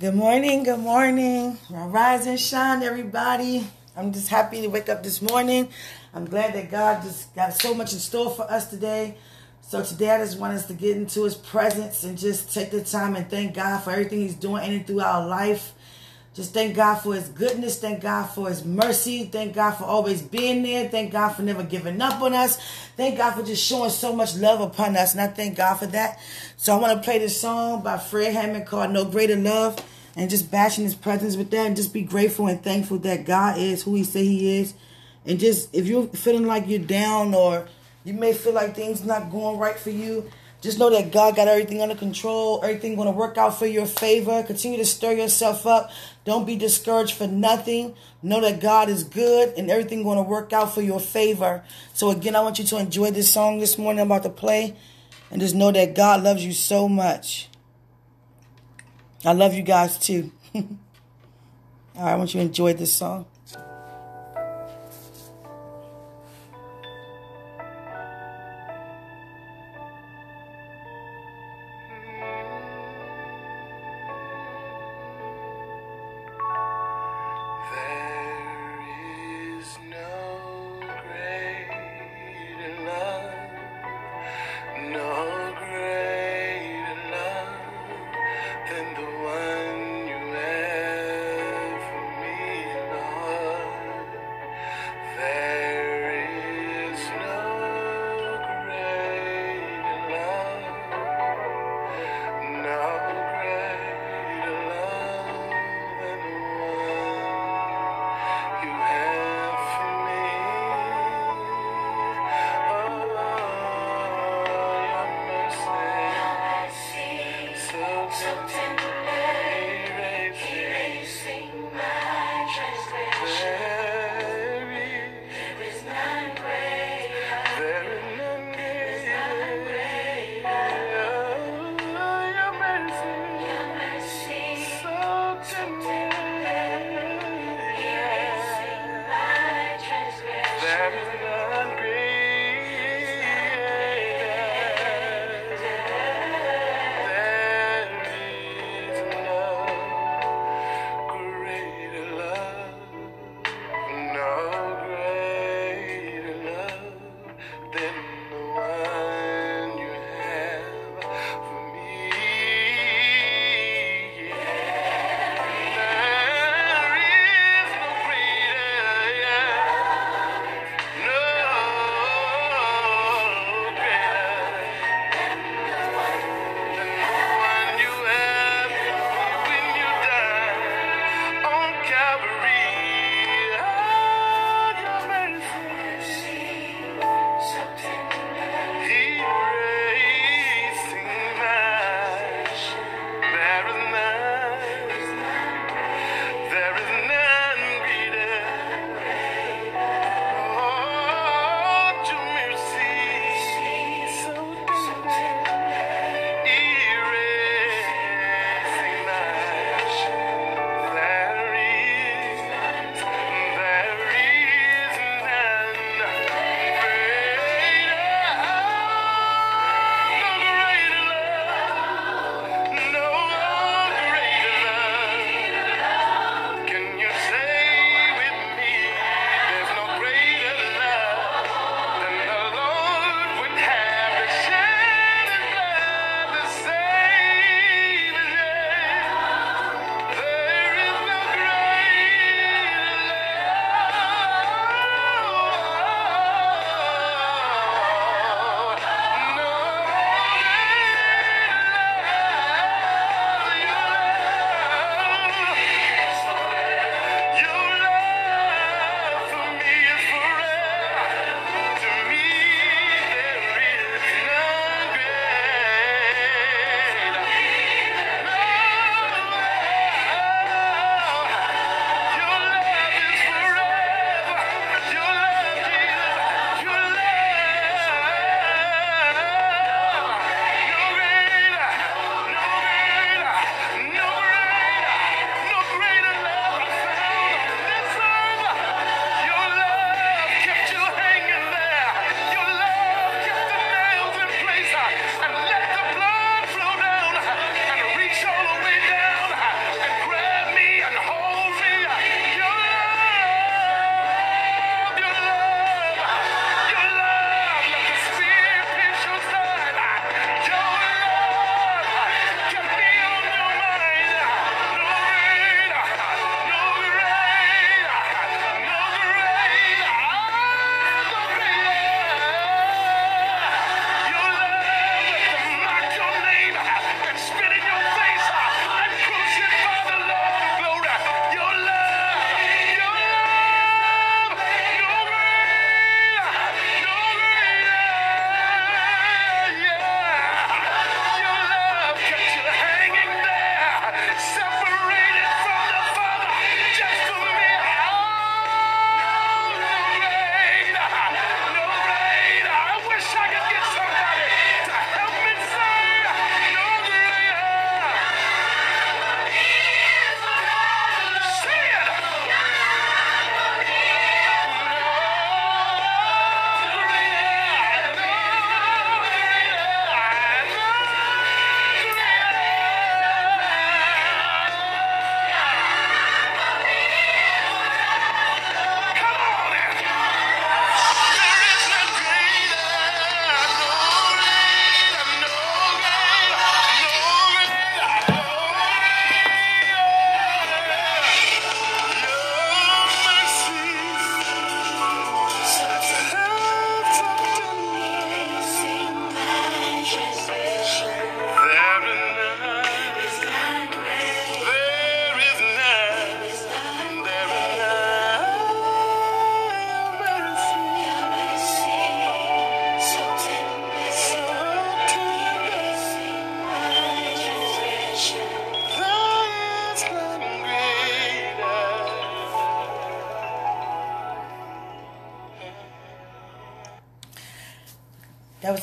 Good morning, good morning. Rise and shine, everybody. I'm just happy to wake up this morning. I'm glad that God just got so much in store for us today. So today I just want us to get into his presence and just take the time and thank God for everything he's doing in and through our life. Just thank God for his goodness. Thank God for his mercy. Thank God for always being there. Thank God for never giving up on us. Thank God for just showing so much love upon us. And I thank God for that. So I want to play this song by Fred Hammond called No Greater Love and just bashing his presence with that and just be grateful and thankful that God is who he say he is. And just if you're feeling like you're down or you may feel like things not going right for you, just know that God got everything under control. Everything going to work out for your favor. Continue to stir yourself up. Don't be discouraged for nothing. Know that God is good and everything going to work out for your favor. So again, I want you to enjoy this song this morning I'm about to play. And just know that God loves you so much. I love you guys too. All right, I want you to enjoy this song. So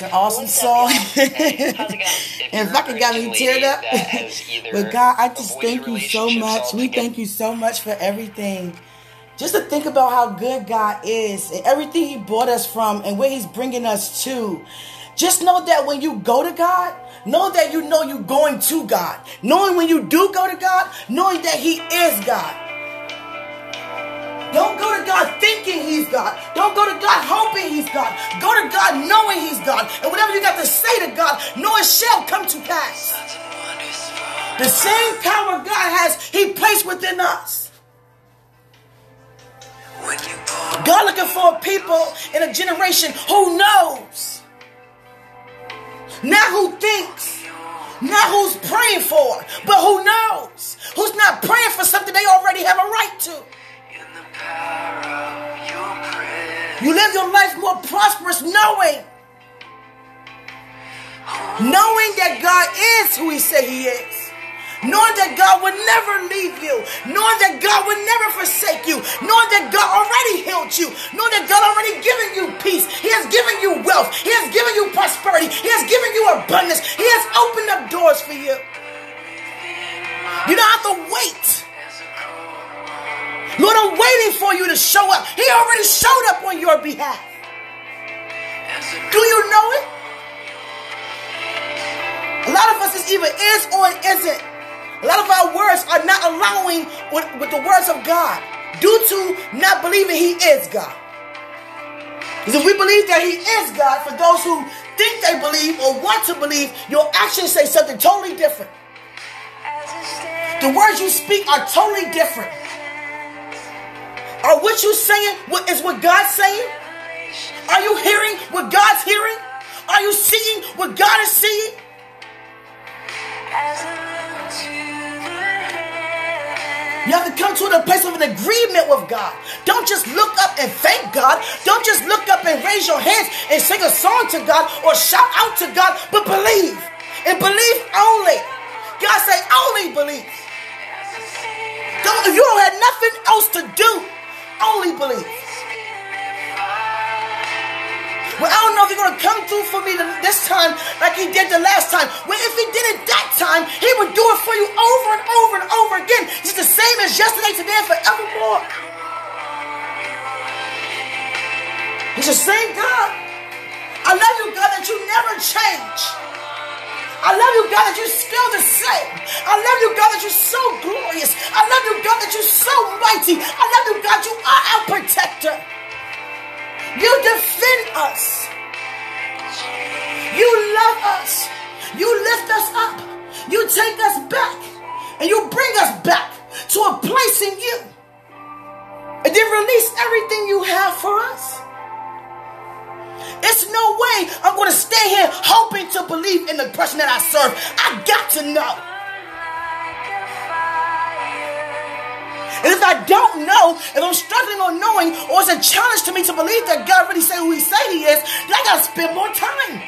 an awesome song. y'all? Hey, how's it going? If and fucking got me teared up. that has either but God, I just thank you so much. We thank you so much for everything. Just to think about how good God is and everything He brought us from and where He's bringing us to. Just know that when you go to God, know that you know you're going to God. Knowing when you do go to God, knowing that He is God. Don't go to God thinking He's God. Don't go to God hoping He's God. Go to God knowing He's God. And whatever you got to say to God, know it shall come to pass. The same power God has, He placed within us. God looking for people in a generation who knows. Not who thinks. Not who's praying for, but who knows. Who's not praying for something they already have a right to. You live your life more prosperous knowing. Knowing that God is who He say He is. Knowing that God will never leave you. Knowing that God will never forsake you. Knowing that God already healed you. Knowing that God already given you peace. He has given you wealth. He has given you prosperity. He has given you abundance. He has opened up doors for you. You don't have to wait. Lord, I'm waiting for you to show up. He already showed up on your behalf. Do you know it? A lot of us is either is or isn't. A lot of our words are not allowing with, with the words of God due to not believing He is God. Because if we believe that He is God, for those who think they believe or want to believe, your actions say something totally different. The words you speak are totally different. Are what you saying what is what God's saying? Are you hearing what God's hearing? Are you seeing what God is seeing? You have to come to a place of an agreement with God. Don't just look up and thank God. Don't just look up and raise your hands and sing a song to God or shout out to God, but believe. And believe only. God say only believe. Don't, if you don't have nothing else to do, only believe. Well, I don't know if you're going to come through for me this time like he did the last time. Well, if he did it that time, he would do it for you over and over and over again. He's the same as yesterday, today, and forevermore. He's the same God. I love you, God, that you never change. I love you, God, that you're still the same. I love you, God, that you're so glorious. I love you, God, that you're so mighty. I love you, God, you are our protector. You defend us. You love us. You lift us up. You take us back. And you bring us back to a place in you. And then release everything you have for us. It's no way I'm going to stay here hoping to believe in the person that I serve. I got to know. And if I don't know, if I'm struggling on knowing, or it's a challenge to me to believe that God really say who He say He is, then I gotta spend more time.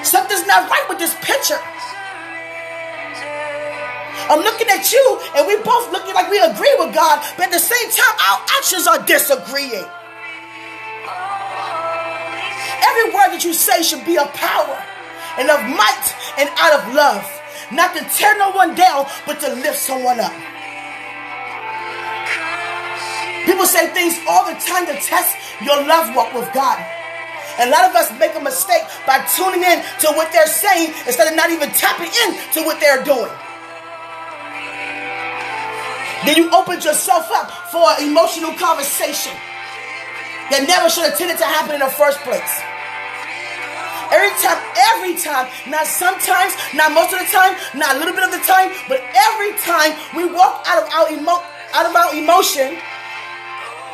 Something's not right with this picture. I'm looking at you, and we both looking like we agree with God, but at the same time, our actions are disagreeing. Every word that you say should be of power and of might and out of love. Not to tear no one down, but to lift someone up. People say things all the time to test your love walk with God. And a lot of us make a mistake by tuning in to what they're saying instead of not even tapping in to what they're doing. Then you opened yourself up for an emotional conversation that never should have tended to happen in the first place. Every time, every time, not sometimes, not most of the time, not a little bit of the time, but every time we walk out of our emo- out of our emotion,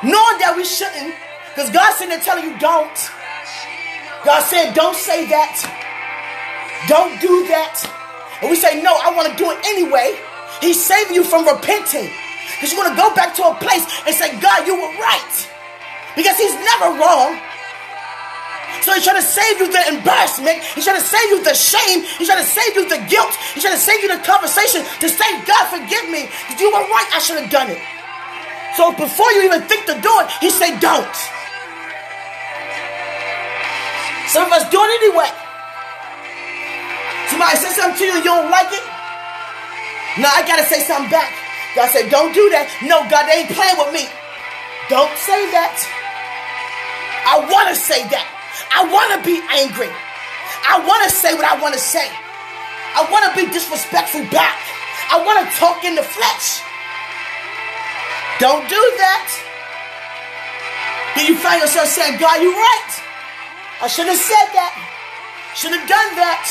knowing that we shouldn't, because God's sitting there telling you don't. God said, don't say that. Don't do that. And we say, no, I want to do it anyway. He's saving you from repenting. Because you're going to go back to a place and say, God, you were right. Because he's never wrong. So he's trying to save you the embarrassment. He's trying to save you the shame. He's trying to save you the guilt. He's trying to save you the conversation to say, God, forgive me. You were right. I should have done it. So before you even think to do it, he said, don't. Some of us do it anyway. Somebody says something to you, you don't like it. Now I gotta say something back. God said, don't do that. No, God, they ain't playing with me. Don't say that. I wanna say that. I wanna be angry. I wanna say what I wanna say. I wanna be disrespectful back. I wanna talk in the flesh. Don't do that. Then you find yourself saying, God, you're right. I should have said that. Should have done that.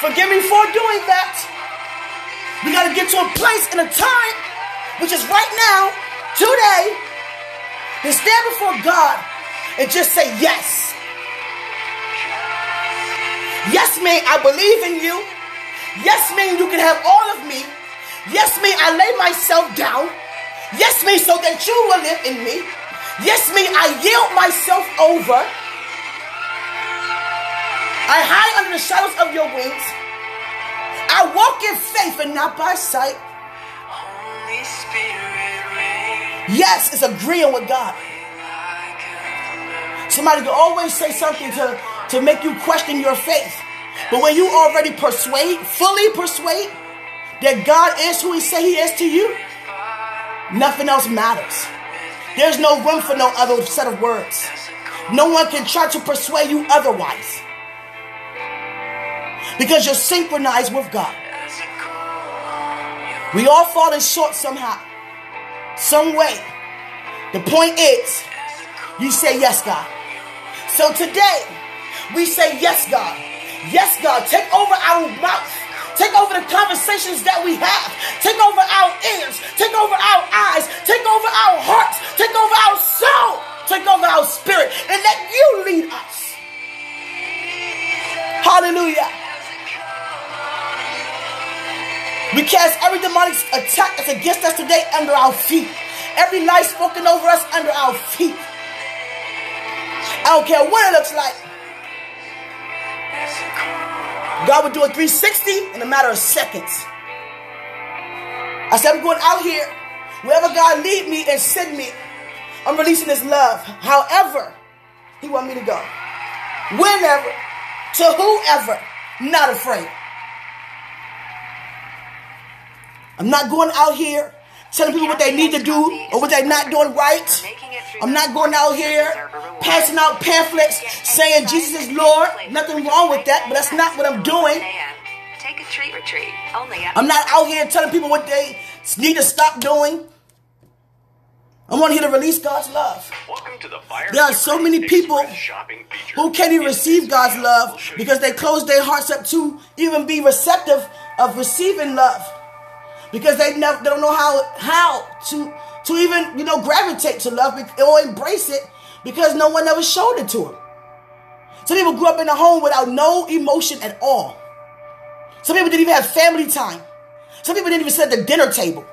Forgive me for doing that. We got to get to a place and a time, which is right now, today, to stand before God and just say yes. Yes, mean I believe in you. Yes, mean you can have all of me. Yes, mean I lay myself down. Yes, me so that you will live in me. Yes, me I yield myself over. I hide under the shadows of your wings. I walk in faith and not by sight. Holy Spirit, Yes, it's agreeing with God. Somebody can always say something to, to make you question your faith. But when you already persuade, fully persuade that God is who he say he is to you, nothing else matters. There's no room for no other set of words. No one can try to persuade you otherwise. Because you're synchronized with God. We all falling short somehow, some way. The point is, you say yes, God. So today, we say yes, God. Yes, God. Take over our mouth. Take over the conversations that we have. Take over our ears. Take over our eyes. Take over our hearts. Take over our soul. Take over our spirit. And let you lead us. Hallelujah. We cast every demonic attack that's against us today under our feet. Every lie spoken over us under our feet. I don't care what it looks like. God would do a 360 in a matter of seconds. I said, I'm going out here. Wherever God lead me and send me, I'm releasing His love. However, He want me to go. Whenever, to whoever, not afraid. I'm not going out here telling people what they need to do or what they're not doing right. I'm not going out here passing out pamphlets saying Jesus is Lord. Nothing wrong with that, but that's not what I'm doing. Take a treat retreat. Only I'm not out here telling people what they need to stop doing. I'm on here to release God's love. Welcome to the Fire There are so many people who can't even receive God's love we'll show you because they close their hearts up to even be receptive of receiving love because they never they don't know how how to to even you know gravitate to love or embrace it because no one ever showed it to them. Some people grew up in a home without no emotion at all. Some people didn't even have family time. Some people didn't even sit at the dinner table.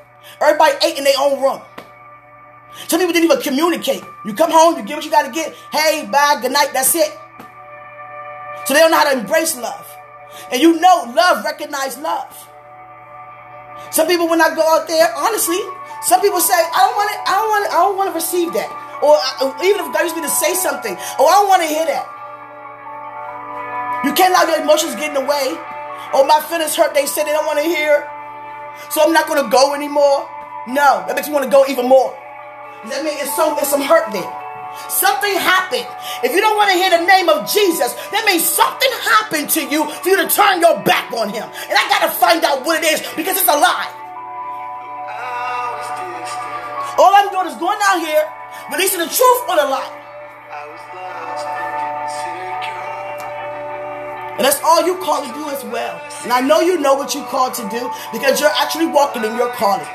Everybody ate in their own room. Some people didn't even communicate. You come home, you get what you got to get. Hey, bye, good night, that's it. So they don't know how to embrace love. And you know love recognize love. Some people when I go out there, honestly, some people say, I don't want to, I don't want to, I don't want to receive that. Or uh, even if God used me to say something, oh, I don't want to hear that. You can't allow your emotions get in the way. Oh, my feelings hurt. They said they don't want to hear. So I'm not going to go anymore. No, that makes me want to go even more. That means it's so it's some hurt there. Something happened. If you don't want to hear the name of Jesus, that means something happened to you for you to turn your back on him. And I gotta find out what it is because it's a lie. All I'm doing is going out here, releasing the truth or the lie. And. That's all you called to do as well. And I know you know what you called to do because you're actually walking in your calling.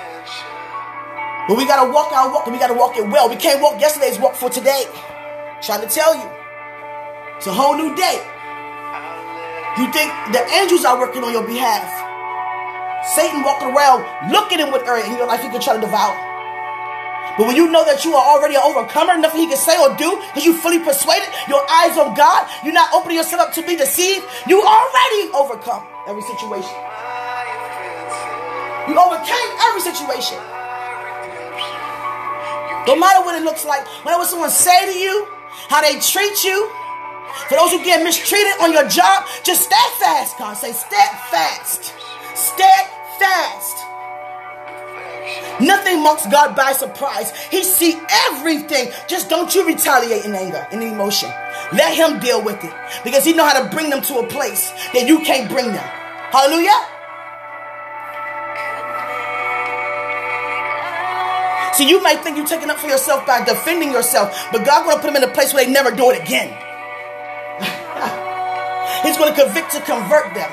But we gotta walk our walk and we gotta walk it well. We can't walk yesterday's walk for today. trying to tell you. It's a whole new day. You think the angels are working on your behalf. Satan walking around looking in what area in your life he can try to devour. But when you know that you are already an overcomer, nothing he can say or do, because you fully persuaded, your eyes on God, you're not opening yourself up to be deceived, you already overcome every situation. You overcame every situation. No matter what it looks like, whatever someone say to you, how they treat you, For those who get mistreated on your job, just steadfast. God say steadfast. Steadfast. Nothing marks God by surprise. He see everything. Just don't you retaliate in anger, in emotion. Let him deal with it. Because he know how to bring them to a place that you can't bring them. Hallelujah. See, you might think you're taking up for yourself by defending yourself, but God gonna put them in a place where they never do it again. He's gonna convict to convert them.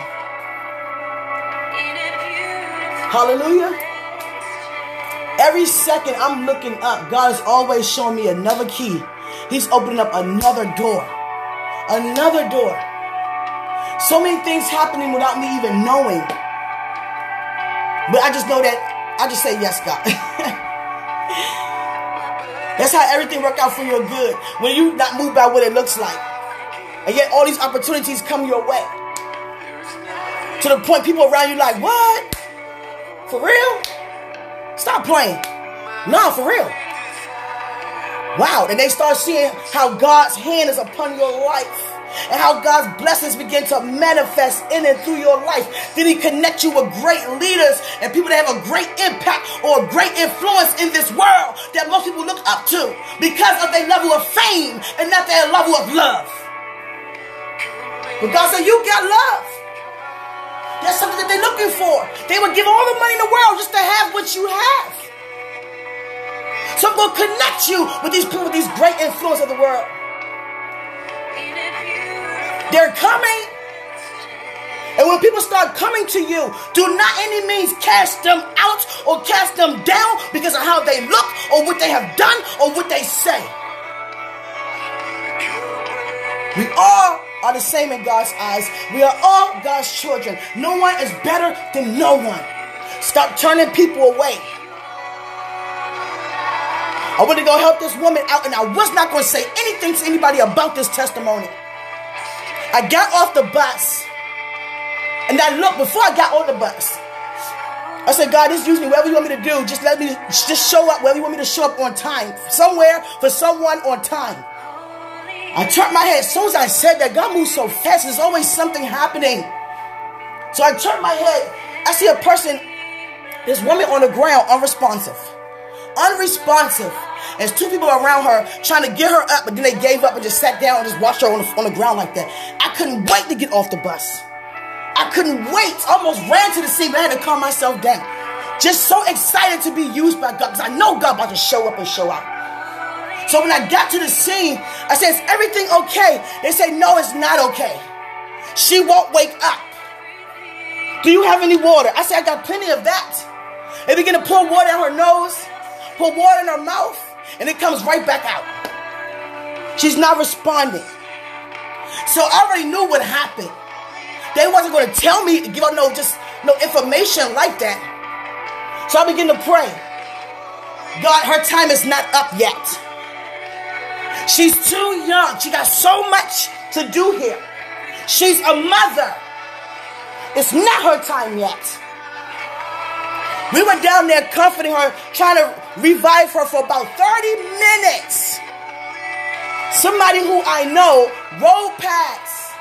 Hallelujah. Every second I'm looking up, God is always showing me another key. He's opening up another door. Another door. So many things happening without me even knowing. But I just know that I just say yes, God. That's how everything work out for your good. When you not moved by what it looks like. And yet all these opportunities come your way. To the point people around you like, what? For real? Stop playing. No, for real. Wow. And they start seeing how God's hand is upon your life. And how God's blessings begin to manifest in and through your life. Then He connect you with great leaders and people that have a great impact or a great influence in this world that most people look up to because of their level of fame and not their level of love. But God said, You got love. That's something that they're looking for. They would give all the money in the world just to have what you have. So I'm going to connect you with these people, with these great influence of the world. They're coming. And when people start coming to you, do not any means cast them out or cast them down because of how they look or what they have done or what they say. We all are the same in God's eyes. We are all God's children. No one is better than no one. Stop turning people away. I went to go help this woman out, and I was not going to say anything to anybody about this testimony. I got off the bus, and I looked before I got on the bus. I said, God, just use me whatever you want me to do. Just let me just show up wherever you want me to show up on time. Somewhere for someone on time. I turned my head. As soon as I said that, God moves so fast. There's always something happening. So I turned my head. I see a person, this woman on the ground, unresponsive. Unresponsive. There's two people around her trying to get her up, but then they gave up and just sat down and just watched her on the, on the ground like that. I couldn't wait to get off the bus. I couldn't wait. Almost ran to the scene, but I had to calm myself down. Just so excited to be used by God because I know God about to show up and show out. So when I got to the scene, I said, Is everything okay? They say, No, it's not okay. She won't wake up. Do you have any water? I said, I got plenty of that. They begin to pour water in her nose, pour water in her mouth, and it comes right back out. She's not responding. So I already knew what happened. They wasn't going to tell me, to give out no just no information like that. So I begin to pray. God, her time is not up yet. She's too young. She got so much to do here. She's a mother. It's not her time yet. We went down there comforting her, trying to revive her for about 30 minutes. Somebody who I know rolled past.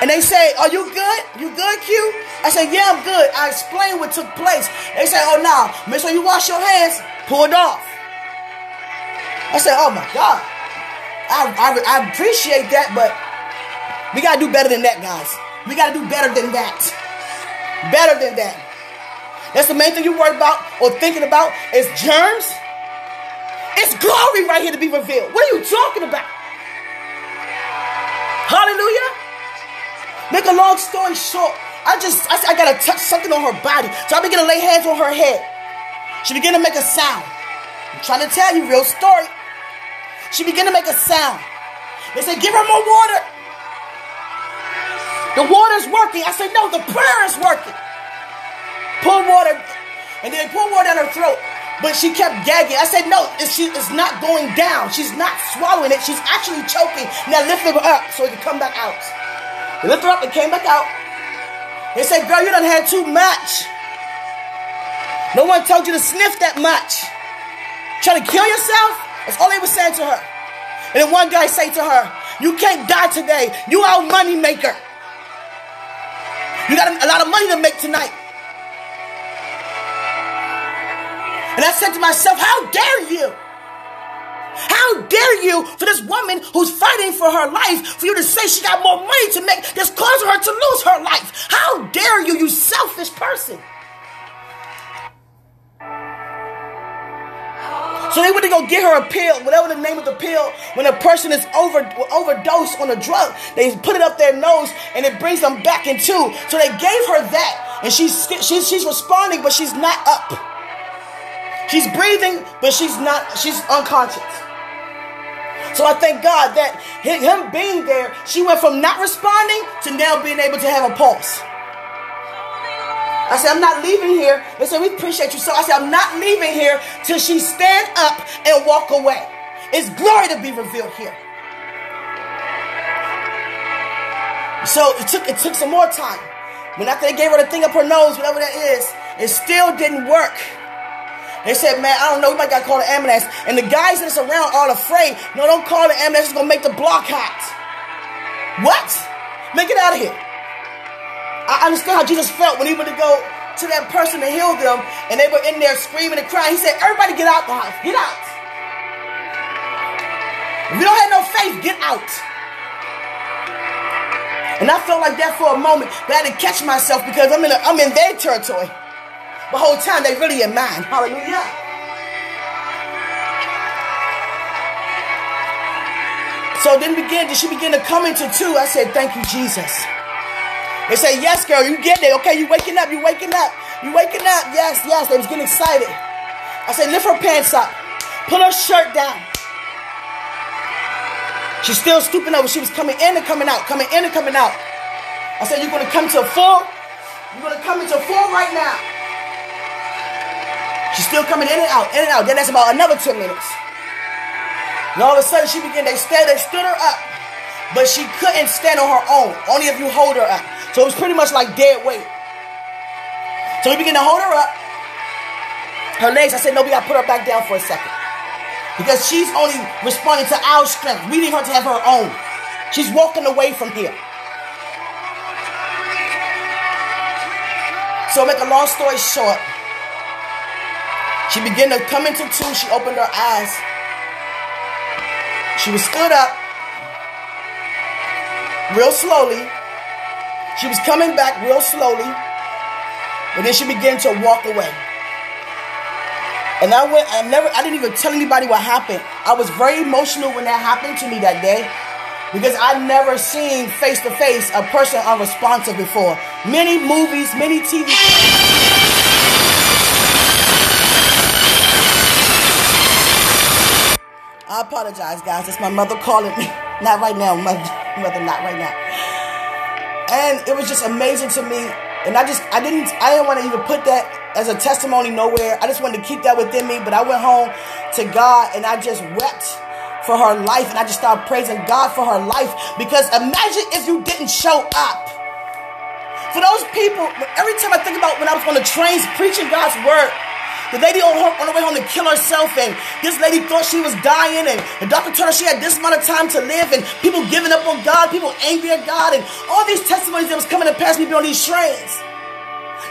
And they say, Are you good? You good, Q? I said, Yeah, I'm good. I explained what took place. They say, Oh, no. Make sure you wash your hands. Pull it off. I said, Oh, my God. I, I, I appreciate that, but we got to do better than that, guys. We got to do better than that. Better than that. That's the main thing you worry about or thinking about is germs. It's glory right here to be revealed. What are you talking about? Hallelujah. Make a long story short, I just I, I gotta touch something on her body. So I begin to lay hands on her head. She began to make a sound. I'm trying to tell you, real story. She began to make a sound. They said, give her more water. The water's working. I said, no, the prayer is working. Pour water. And then they pour water down her throat. But she kept gagging. I said, no, she, it's not going down. She's not swallowing it. She's actually choking. Now lift her up so it can come back out. They lift her up and came back out. They said, girl, you done had too much. No one told you to sniff that much. Trying to kill yourself? That's all they were saying to her. And then one guy say to her, You can't die today. You our money maker. You got a lot of money to make tonight. And I said to myself, How dare you? How dare you for this woman who's fighting for her life for you to say she got more money to make that's causing her to lose her life? How dare you, you selfish person? So they went to go get her a pill, whatever the name of the pill. When a person is over overdose on a drug, they put it up their nose and it brings them back into. So they gave her that, and she's she's she's responding, but she's not up. She's breathing, but she's not. She's unconscious. So I thank God that him being there, she went from not responding to now being able to have a pulse. I said, I'm not leaving here. They said, we appreciate you. So I said, I'm not leaving here till she stand up and walk away. It's glory to be revealed here. So it took it took some more time. When after they gave her the thing up her nose, whatever that is, it still didn't work. They said, man, I don't know, we might got to call the ambulance. And the guys that's around are afraid. No, don't call the ambulance, it's gonna make the block hot. What? Make it out of here. I understand how Jesus felt when he went to go to that person to heal them, and they were in there screaming and crying. He said, Everybody get out the house. Get out. If you don't have no faith, get out. And I felt like that for a moment, but I had to catch myself because I'm in, a, I'm in their territory. The whole time they really in mind. Hallelujah. So then began, she began to come into two. I said, Thank you, Jesus. They say, yes, girl, you get it. Okay, you waking up, you waking up. You waking up. Yes, yes. They was getting excited. I said, lift her pants up. Pull her shirt down. She's still stooping over. She was coming in and coming out, coming in and coming out. I said, you're going to come to a full. You're going to come into full right now. She's still coming in and out, in and out. Then that's about another 10 minutes. And all of a sudden, she began, they, stand, they stood her up. But she couldn't stand on her own. Only if you hold her up. So it was pretty much like dead weight. So we began to hold her up. Her legs, I said, no, we got to put her back down for a second. Because she's only responding to our strength. We need her to have her own. She's walking away from here. So make a long story short, she began to come into two. She opened her eyes. She was stood up real slowly. She was coming back real slowly, but then she began to walk away. And I went, I never, I didn't even tell anybody what happened. I was very emotional when that happened to me that day because I'd never seen face to face a person unresponsive before. Many movies, many TV. I apologize, guys. It's my mother calling me. Not right now, mother. Mother, not right now. And it was just amazing to me. And I just, I didn't, I didn't want to even put that as a testimony nowhere. I just wanted to keep that within me. But I went home to God and I just wept for her life. And I just started praising God for her life. Because imagine if you didn't show up. For those people, every time I think about when I was on the trains preaching God's word, the lady on, her, on the way home to kill herself, and this lady thought she was dying, and the doctor told her she had this amount of time to live, and people giving up on God, people angry at God, and all these testimonies that was coming to pass me on these trains.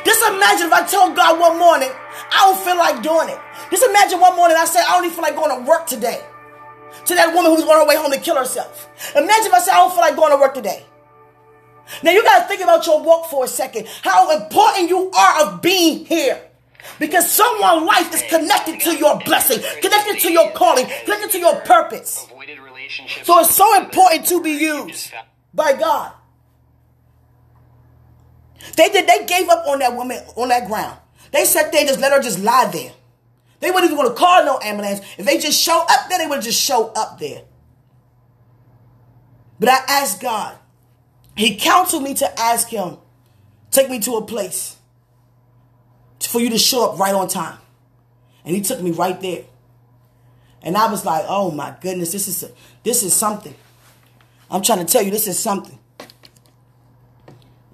Just imagine if I told God one morning, I don't feel like doing it. Just imagine one morning I said, I don't even feel like going to work today. To that woman who was on her way home to kill herself. Imagine if I said, I don't feel like going to work today. Now you got to think about your walk for a second. How important you are of being here. Because someone's life is connected to your blessing, connected to your calling, connected to your purpose. So it's so important to be used by God. They did. They gave up on that woman on that ground. They sat there and just let her just lie there. They weren't even going to call no ambulance. If they just show up there, they would just show up there. But I asked God. He counseled me to ask him, take me to a place for you to show up right on time. And he took me right there. And I was like, oh my goodness, this is a, this is something. I'm trying to tell you, this is something.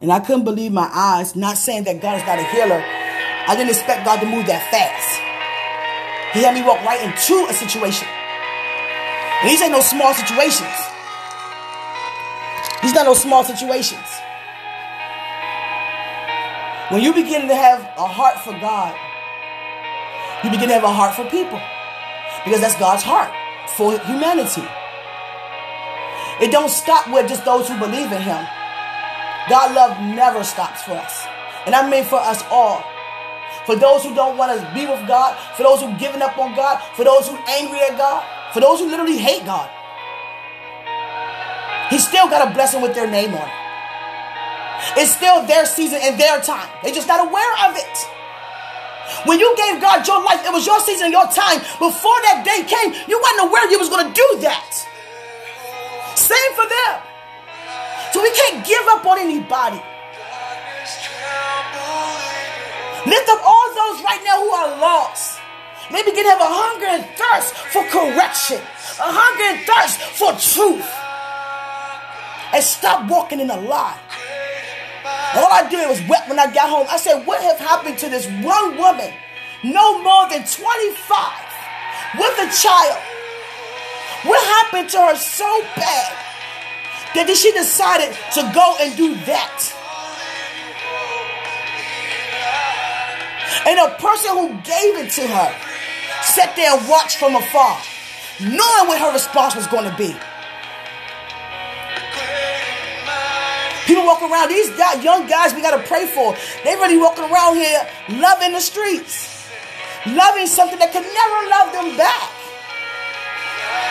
And I couldn't believe my eyes, not saying that God is not a healer. I didn't expect God to move that fast. He had me walk right into a situation. And these ain't no small situations. These not no small situations. When you begin to have a heart for God, you begin to have a heart for people. Because that's God's heart for humanity. It don't stop with just those who believe in him. God love never stops for us. And I mean for us all. For those who don't want to be with God, for those who've given up on God, for those who angry at God, for those who literally hate God. He still got a blessing with their name on it. It's still their season and their time. They just not aware of it. When you gave God your life, it was your season and your time. Before that day came, you wasn't aware you was going to do that. Same for them. So we can't give up on anybody. Lift up all those right now who are lost. They begin have a hunger and thirst for correction, a hunger and thirst for truth. And stop walking in a lie. All I did was wept when I got home. I said, What have happened to this one woman, no more than 25, with a child? What happened to her so bad that she decided to go and do that? And a person who gave it to her sat there and watched from afar, knowing what her response was going to be. People walking around, these young guys we got to pray for. They really walking around here loving the streets, loving something that could never love them back.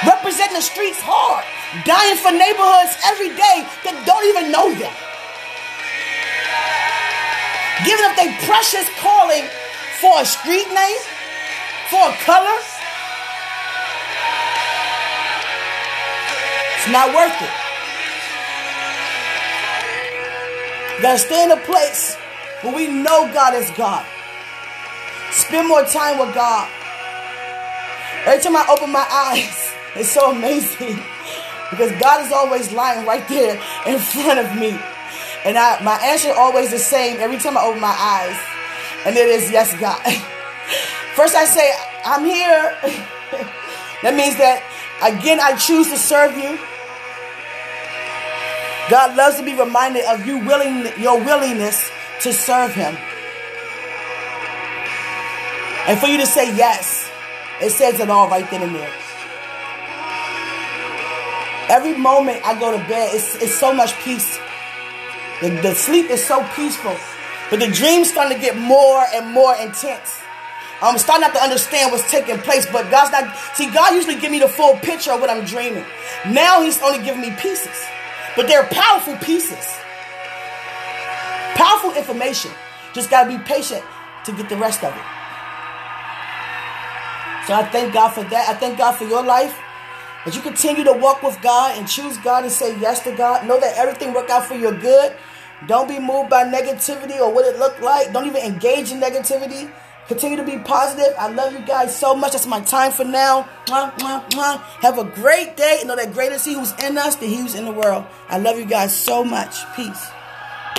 Representing the streets hard, dying for neighborhoods every day that don't even know them. Giving up their precious calling for a street name, for a color. It's not worth it. Gotta stay in a place where we know God is God. Spend more time with God. Every time I open my eyes, it's so amazing because God is always lying right there in front of me. And I, my answer always the same every time I open my eyes. And it is, yes, God. First I say, I'm here. that means that, again, I choose to serve you. God loves to be reminded of you willing your willingness to serve him. And for you to say yes, it says it all right then and there. Every moment I go to bed, it's, it's so much peace. The, the sleep is so peaceful. But the dream's starting to get more and more intense. I'm starting not to understand what's taking place, but God's not. See, God usually give me the full picture of what I'm dreaming. Now He's only giving me pieces. But they're powerful pieces. Powerful information. Just got to be patient to get the rest of it. So I thank God for that. I thank God for your life. That you continue to walk with God and choose God and say yes to God. Know that everything work out for your good. Don't be moved by negativity or what it looked like. Don't even engage in negativity. Continue to be positive. I love you guys so much. That's my time for now. Have a great day. Know that greater is He who's in us than He who's in the world. I love you guys so much. Peace.